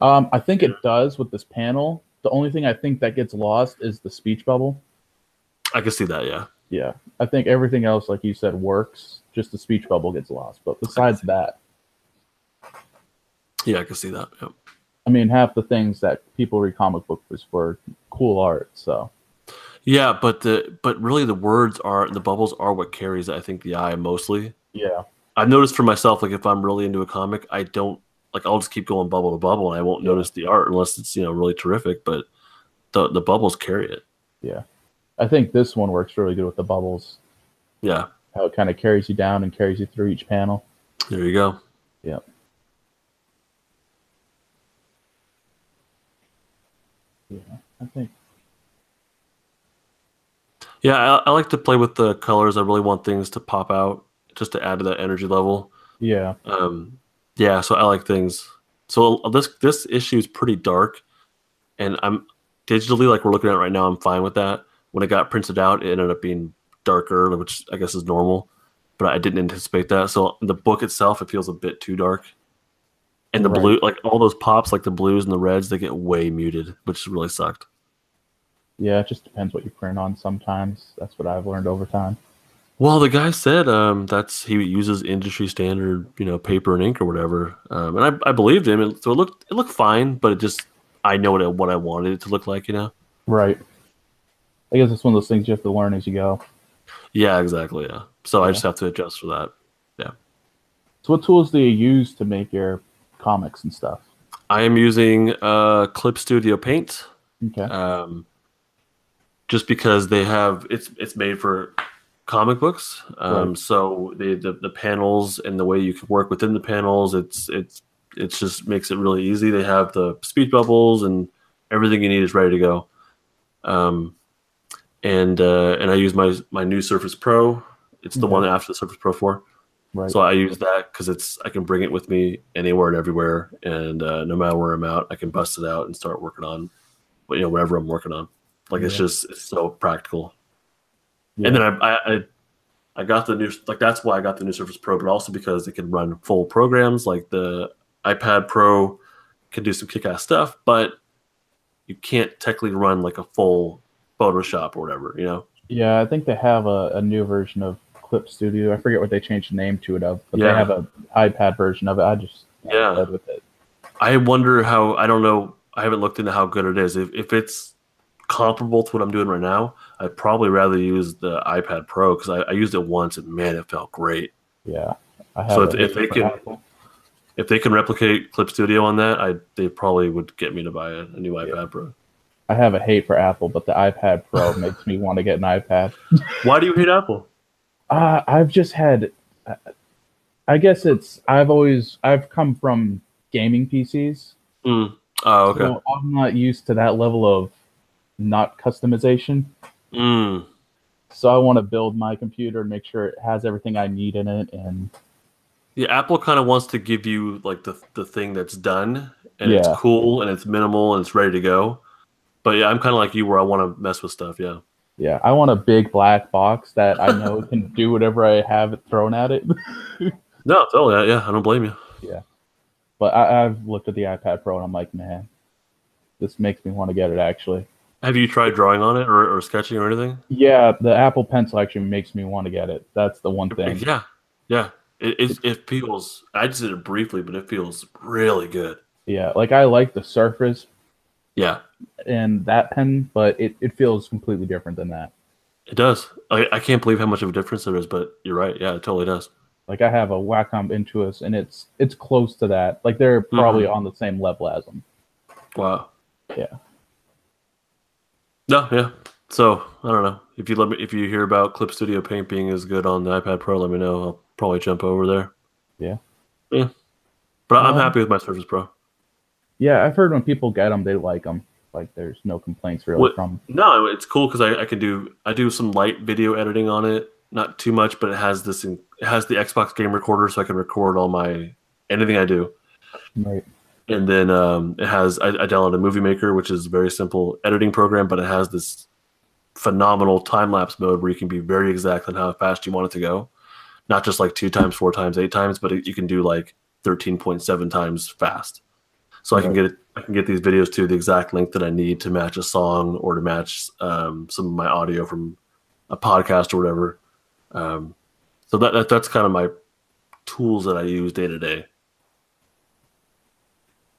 Speaker 1: Um, I think it does with this panel. The only thing I think that gets lost is the speech bubble.
Speaker 2: I can see that, yeah.
Speaker 1: Yeah. I think everything else, like you said, works. Just the speech bubble gets lost. But besides that,
Speaker 2: Yeah, I can see that. Yeah.
Speaker 1: I mean, half the things that people read comic books for cool art. So
Speaker 2: Yeah, but the but really the words are the bubbles are what carries I think the eye mostly.
Speaker 1: Yeah.
Speaker 2: I've noticed for myself, like if I'm really into a comic, I don't like I'll just keep going bubble to bubble and I won't
Speaker 1: Yeah.
Speaker 2: notice the art unless it's you know really terrific. But the the bubbles carry it.
Speaker 1: Yeah. I think this one works really good with the bubbles.
Speaker 2: Yeah,
Speaker 1: How it kind of carries you down and carries you through each panel.
Speaker 2: there you go.
Speaker 1: Yeah. Yeah. I think
Speaker 2: Yeah, I, I like to play with the colors. I really want things to pop out just to add to that energy level.
Speaker 1: yeah.
Speaker 2: Um, yeah, so I like things. So this this issue is pretty dark, and I'm digitally like we're looking at right now. I'm fine with that. When it got printed out, it ended up being darker, which I guess is normal, but I didn't anticipate that. So the book itself, it feels a bit too dark, and the
Speaker 1: Right.
Speaker 2: blue, like all those pops, like the blues and the reds, they get way muted, which really sucked.
Speaker 1: Yeah, it just depends what you print on sometimes. That's what I've learned over time.
Speaker 2: Well, the guy said um, that's he uses industry standard, you know, paper and ink or whatever, um, and I, I believed him. So it looked it looked fine, but it just I know what I, what I wanted it to look like, you know.
Speaker 1: Right. I guess it's one of those things you have to learn as you go.
Speaker 2: Yeah, exactly. Yeah. So I just have to adjust for that. Yeah.
Speaker 1: So what tools do you use to make your comics and stuff?
Speaker 2: I am using uh, Clip Studio Paint,
Speaker 1: Okay.
Speaker 2: um, just because they have it's it's made for comic books. Um,
Speaker 1: Right.
Speaker 2: So the, the the panels and the way you can work within the panels, it's it's it's just makes it really easy. They have the speed bubbles and everything you need is ready to go. Um, and uh, and I use my my new Surface Pro. It's the
Speaker 1: Okay.
Speaker 2: one after the Surface Pro Four.
Speaker 1: Right.
Speaker 2: So I use that because it's I can bring it with me anywhere and everywhere, and uh, no matter where I'm out, I can bust it out and start working on, you know, whatever I'm working on. Like it's just it's so practical.
Speaker 1: Yeah.
Speaker 2: And then I, I I I got the new like that's why I got the new Surface Pro, but also because it can run full programs. Like the iPad Pro can do some kick-ass stuff, but you can't technically run like a full Photoshop or whatever. You know?
Speaker 1: Yeah, I think they have a, a new version of Clip Studio. I forget what they changed the name to it of, but
Speaker 2: Yeah.
Speaker 1: they have a iPad version of it. I just
Speaker 2: Yeah.
Speaker 1: good with it.
Speaker 2: I wonder how I don't know. I haven't looked into how good it is. If if it's comparable to what I'm doing right now, I'd probably rather use the iPad Pro because I, I used it once and man, it felt great.
Speaker 1: Yeah, I have.
Speaker 2: So if- if they can-
Speaker 1: Apple.
Speaker 2: If they can replicate Clip Studio on that, I they probably would get me to buy a, a new iPad Pro.
Speaker 1: I have a hate for Apple, but the iPad Pro makes me want to get an iPad.
Speaker 2: Why do you hate Apple?
Speaker 1: Uh, I've just had. uh, I guess it's. I've always. I've come from gaming PCs,
Speaker 2: Mm. Oh, okay.
Speaker 1: so I'm not used to that level of not customization.
Speaker 2: Mm.
Speaker 1: So I want to build my computer and make sure it has everything I need in it, and
Speaker 2: Yeah, Apple kind of wants to give you like the the thing that's done and
Speaker 1: Yeah.
Speaker 2: it's cool and it's minimal and it's ready to go. But yeah, I'm kind of like you where I want to mess with stuff. Yeah.
Speaker 1: Yeah, I want a big black box that I know can do whatever I have it thrown at it.
Speaker 2: No, totally. Yeah, I don't blame you.
Speaker 1: Yeah, but I, I've looked at the iPad Pro and I'm like, man, this makes me want to get it. Actually,
Speaker 2: Have you tried drawing on it or, or sketching or anything?
Speaker 1: yeah, the Apple Pencil actually makes me want to get it. That's the one thing.
Speaker 2: Yeah, yeah. It, it, it feels. I just did it briefly, but it feels really good.
Speaker 1: Yeah, like I like the Surface
Speaker 2: Yeah,
Speaker 1: and that pen, but it, it feels completely different than that.
Speaker 2: it does. I, I can't believe how much of a difference there is, but you're right. Yeah, it totally does.
Speaker 1: Like I have a Wacom Intuos, and it's it's close to that. Like they're probably on the same level as them.
Speaker 2: Wow.
Speaker 1: Yeah.
Speaker 2: No, yeah. So I don't know if you let me if you hear about Clip Studio Paint being as good on the iPad Pro, let me know. I'll probably jump over there.
Speaker 1: Yeah.
Speaker 2: Yeah. But I'm
Speaker 1: Um,
Speaker 2: happy with my Surface Pro.
Speaker 1: Yeah, I've heard when people get them, they like them. Like there's no complaints really
Speaker 2: What-
Speaker 1: from.
Speaker 2: No, it's cool because I, I can do I do some light video editing on it, not too much, but it has this in, it has the Xbox game recorder, so I can record all my anything I do.
Speaker 1: Right.
Speaker 2: And then um, it has I, I downloaded Movie Maker, which is a very simple editing program, but it has this phenomenal time lapse mode where you can be very exact on how fast you want it to go, not just like two times, four times, eight times, but it, you can do like thirteen point seven times fast. So I can get I can get these videos to the exact length that I need to match a song or to match um, some of my audio from a podcast or whatever. Um, so that, that that's kind of my tools that I use day to day.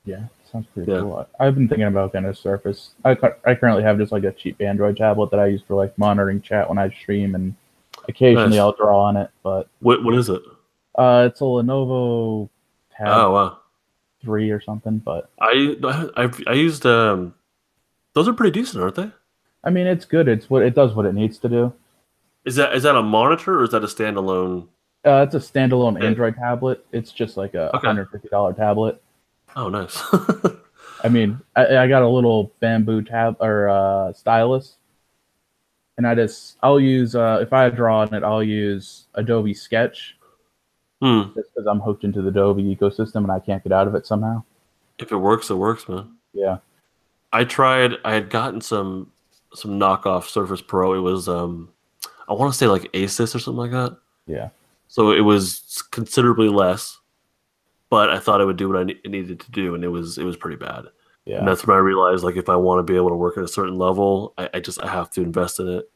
Speaker 1: Yeah. sounds pretty
Speaker 2: Yeah.
Speaker 1: cool. I've been thinking about getting a Surface. I, I currently have just like a cheap Android tablet that I use for like monitoring chat when I stream, and occasionally
Speaker 2: Nice.
Speaker 1: I'll draw on it. But
Speaker 2: What what is it?
Speaker 1: uh, it's a Lenovo Tab
Speaker 2: Oh wow.
Speaker 1: Three or something. But
Speaker 2: I I've, I used um. Those are pretty decent, aren't they?
Speaker 1: I mean, it's good. It's what it does what it needs to do.
Speaker 2: Is that is that a monitor or is that a standalone?
Speaker 1: Uh, it's a standalone. Android tablet. It's just like a
Speaker 2: Okay.
Speaker 1: hundred fifty dollar tablet.
Speaker 2: Oh, nice.
Speaker 1: I mean, I, I got a little bamboo tab or uh, stylus, and I just I'll use uh, if I draw on it, I'll use Adobe Sketch
Speaker 2: hmm.
Speaker 1: just because I'm hooked into the Adobe ecosystem and I can't get out of it somehow.
Speaker 2: If it works, it works, man.
Speaker 1: Yeah,
Speaker 2: I tried. I had gotten some some knockoff Surface Pro. It was um, I want to say like Asus or something like that.
Speaker 1: yeah,
Speaker 2: So it was considerably less, but I thought it would do what I ne- needed to do, and it was it was pretty bad.
Speaker 1: Yeah.
Speaker 2: And that's when I realized like if I want to be able to work at a certain level, I, I just I have to invest in it.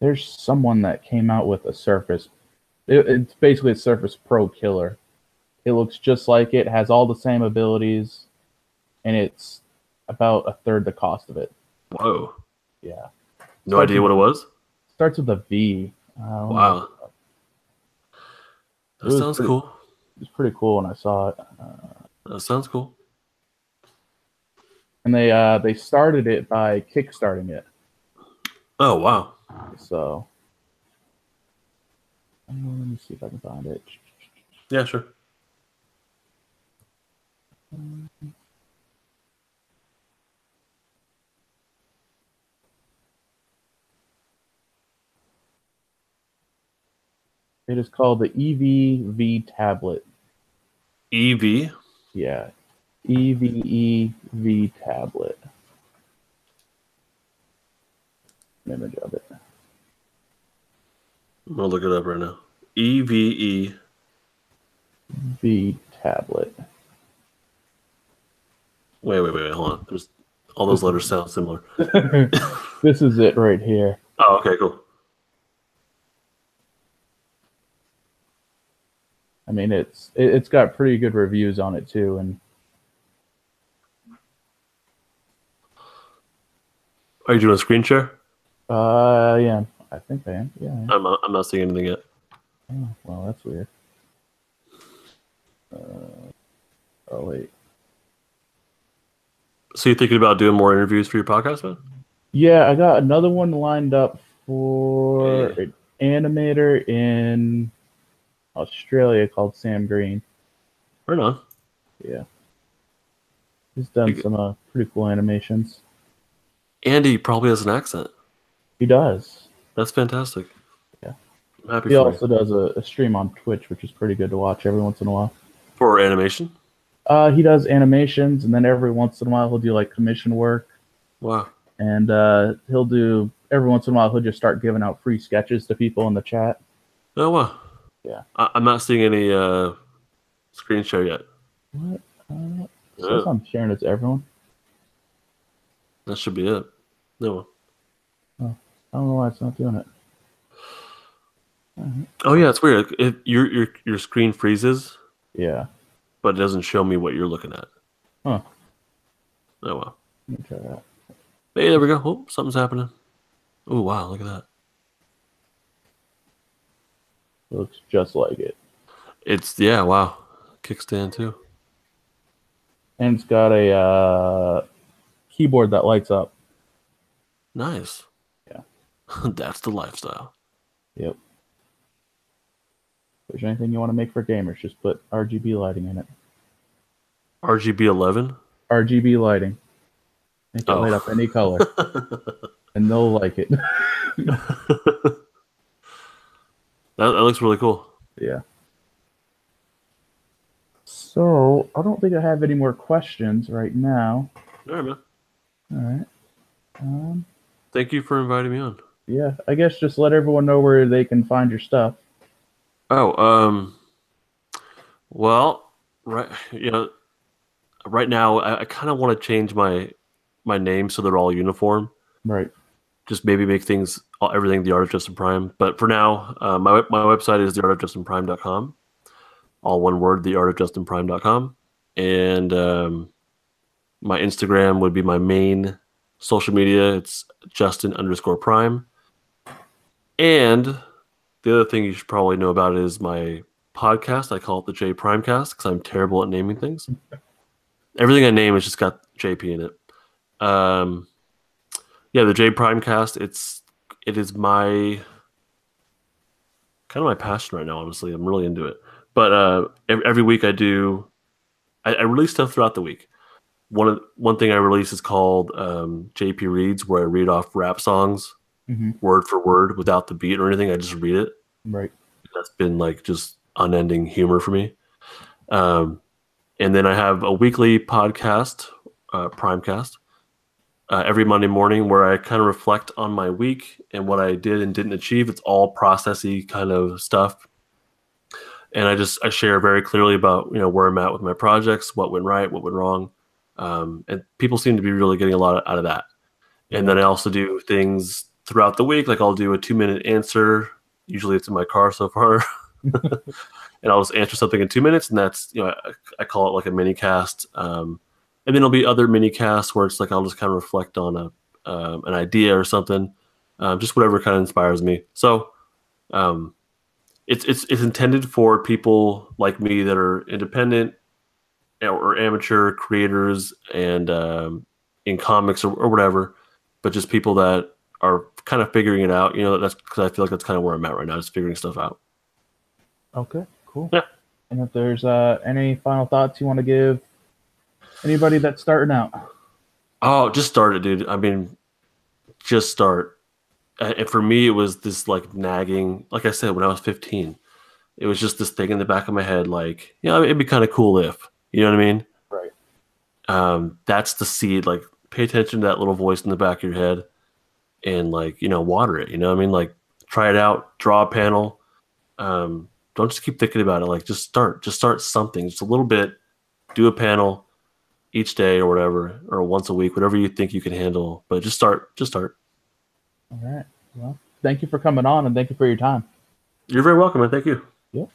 Speaker 1: There's someone that came out with a Surface. It, it's basically a Surface Pro killer. It looks just like it, has all the same abilities, and it's about a third the cost of it.
Speaker 2: Whoa,
Speaker 1: Yeah,
Speaker 2: no idea what it was.
Speaker 1: starts with a V.
Speaker 2: Wow,
Speaker 1: It
Speaker 2: that sounds
Speaker 1: pretty-
Speaker 2: cool.
Speaker 1: It was pretty cool when I saw it.
Speaker 2: That sounds cool.
Speaker 1: and they uh they started it by kickstarting it
Speaker 2: Oh wow,
Speaker 1: so let me see if i can find it
Speaker 2: yeah, sure.
Speaker 1: it is called the evv tablet
Speaker 2: EV.
Speaker 1: yeah evev tablet An image of it
Speaker 2: I'm gonna look it up right now. E EVE.
Speaker 1: v tablet
Speaker 2: Wait, wait, wait, wait, hold on. There's all those letters sound similar.
Speaker 1: this is it right here
Speaker 2: Oh, okay, cool.
Speaker 1: i mean it's it, it's got pretty good reviews on it too and
Speaker 2: Are you doing a screen share?
Speaker 1: uh yeah i think i am yeah, I am.
Speaker 2: I'm not, I'm not seeing anything yet.
Speaker 1: Oh, well, that's weird. Uh, oh wait.
Speaker 2: So you're thinking about doing more interviews for your podcast, man?
Speaker 1: Yeah, I got another one lined up for
Speaker 2: Hey.
Speaker 1: an animator in Australia called Sam Green.
Speaker 2: Right on.
Speaker 1: Yeah, he's done some uh, pretty cool animations.
Speaker 2: Andy probably has an accent.
Speaker 1: He does.
Speaker 2: That's fantastic. I'm happy
Speaker 1: He
Speaker 2: for
Speaker 1: also does a, a stream on Twitch, which is pretty good to watch every once in a while.
Speaker 2: For animation.
Speaker 1: Uh, he does animations, and then every once in a while he'll do like commission work.
Speaker 2: Wow.
Speaker 1: and uh, he'll do every once in a while he'll just start giving out free sketches to people in the chat.
Speaker 2: Oh wow.
Speaker 1: Yeah.
Speaker 2: I, I'm not seeing any uh, screen share yet.
Speaker 1: What? Uh,
Speaker 2: Yeah.
Speaker 1: I'm sharing it to everyone.
Speaker 2: That should be it. No.
Speaker 1: I don't know why it's not doing it.
Speaker 2: Oh yeah, it's weird. It, your your your screen freezes,
Speaker 1: Yeah.
Speaker 2: but it doesn't show me what you're looking at.
Speaker 1: Huh.
Speaker 2: Oh well.
Speaker 1: Let try that.
Speaker 2: Hey, there we go. Oh, something's happening. Oh wow, look at that.
Speaker 1: Looks just like it,
Speaker 2: It's yeah, wow. Kickstand too.
Speaker 1: and it's got a uh, keyboard that lights up.
Speaker 2: Nice.
Speaker 1: Yeah.
Speaker 2: That's the lifestyle.
Speaker 1: Yep. If there's anything you want to make for gamers, just put RGB lighting in it.
Speaker 2: RGB 11.
Speaker 1: RGB lighting. Make it
Speaker 2: Oh.
Speaker 1: light up any color, and they'll like it.
Speaker 2: that, that looks really cool.
Speaker 1: Yeah. So I don't think I have any more questions right now.
Speaker 2: All right, man.
Speaker 1: All right. Um,
Speaker 2: Thank you for inviting me on.
Speaker 1: yeah, I guess just let everyone know where they can find your stuff.
Speaker 2: Oh, um, well, right, you know, right now I, I kind of want to change my my name so they're all uniform.
Speaker 1: Right.
Speaker 2: Just maybe make things everything the art of Justin Prime. But for now, uh, my my website is theartofjustinprime.com. All one word, theartofjustinprime.com. And um, my Instagram would be my main social media. It's Justin underscore Prime. And the other thing you should probably know about is my podcast. I call it the J Primecast because I'm terrible at naming things. Everything I name has just got JP in it. Um, yeah, the J Primecast. It's it is my kind of my passion right now. Honestly, I'm really into it. But uh, every, every week I do, I, I, release stuff throughout the week. One of one thing I release is called um, JP Reads, where I read off rap songs mm-hmm. word for word without the beat or anything. I just read it.
Speaker 1: Right.
Speaker 2: That's been like just unending humor for me. Um, and then I have a weekly podcast, uh, Primecast, uh, every Monday morning where I kind of reflect on my week and what I did and didn't achieve. It's all processy kind of stuff. And I just I share very clearly about you know where I'm at with my projects, what went right, what went wrong, um, and people seem to be really getting a lot out of that. And then I also do things throughout the week, like I'll do a two minute answer. Usually it's in my car so far. and I'll just answer something in two minutes, and that's you know I, I call it like a mini cast. Um, and then there'll be other mini casts where it's like I'll just kind of reflect on a um, an idea or something, um, just whatever kind of inspires me. So, um, it's it's it's intended for people like me that are independent or amateur creators and um, in comics or, or, whatever, but just people that are kind of figuring it out. You know, that's because I feel like that's kind of where I'm at right now, just figuring stuff out.
Speaker 1: Okay, cool.
Speaker 2: Yeah.
Speaker 1: And if there's uh, any final thoughts you want to give Anybody that's starting out?
Speaker 2: Oh, just start it, dude. I mean, just start. And for me, it was this like nagging. Like I said, when I was 15, it was just this thing in the back of my head, like, yeah, you know, it'd be kind of cool if, you know what I mean?
Speaker 1: Right.
Speaker 2: Um, that's the seed. Like, pay attention to that little voice in the back of your head, and like, you know, water it. You know what I mean? Like, try it out. Draw a panel. Um, don't just keep thinking about it. Like, just start. Just start something. Just a little bit. Do a panel each day or whatever, or once a week, whatever you think you can handle. But just start. Just start.
Speaker 1: All right. Well, thank you for coming on and thank you for your time.
Speaker 2: You're very welcome, and thank you.
Speaker 1: Yep.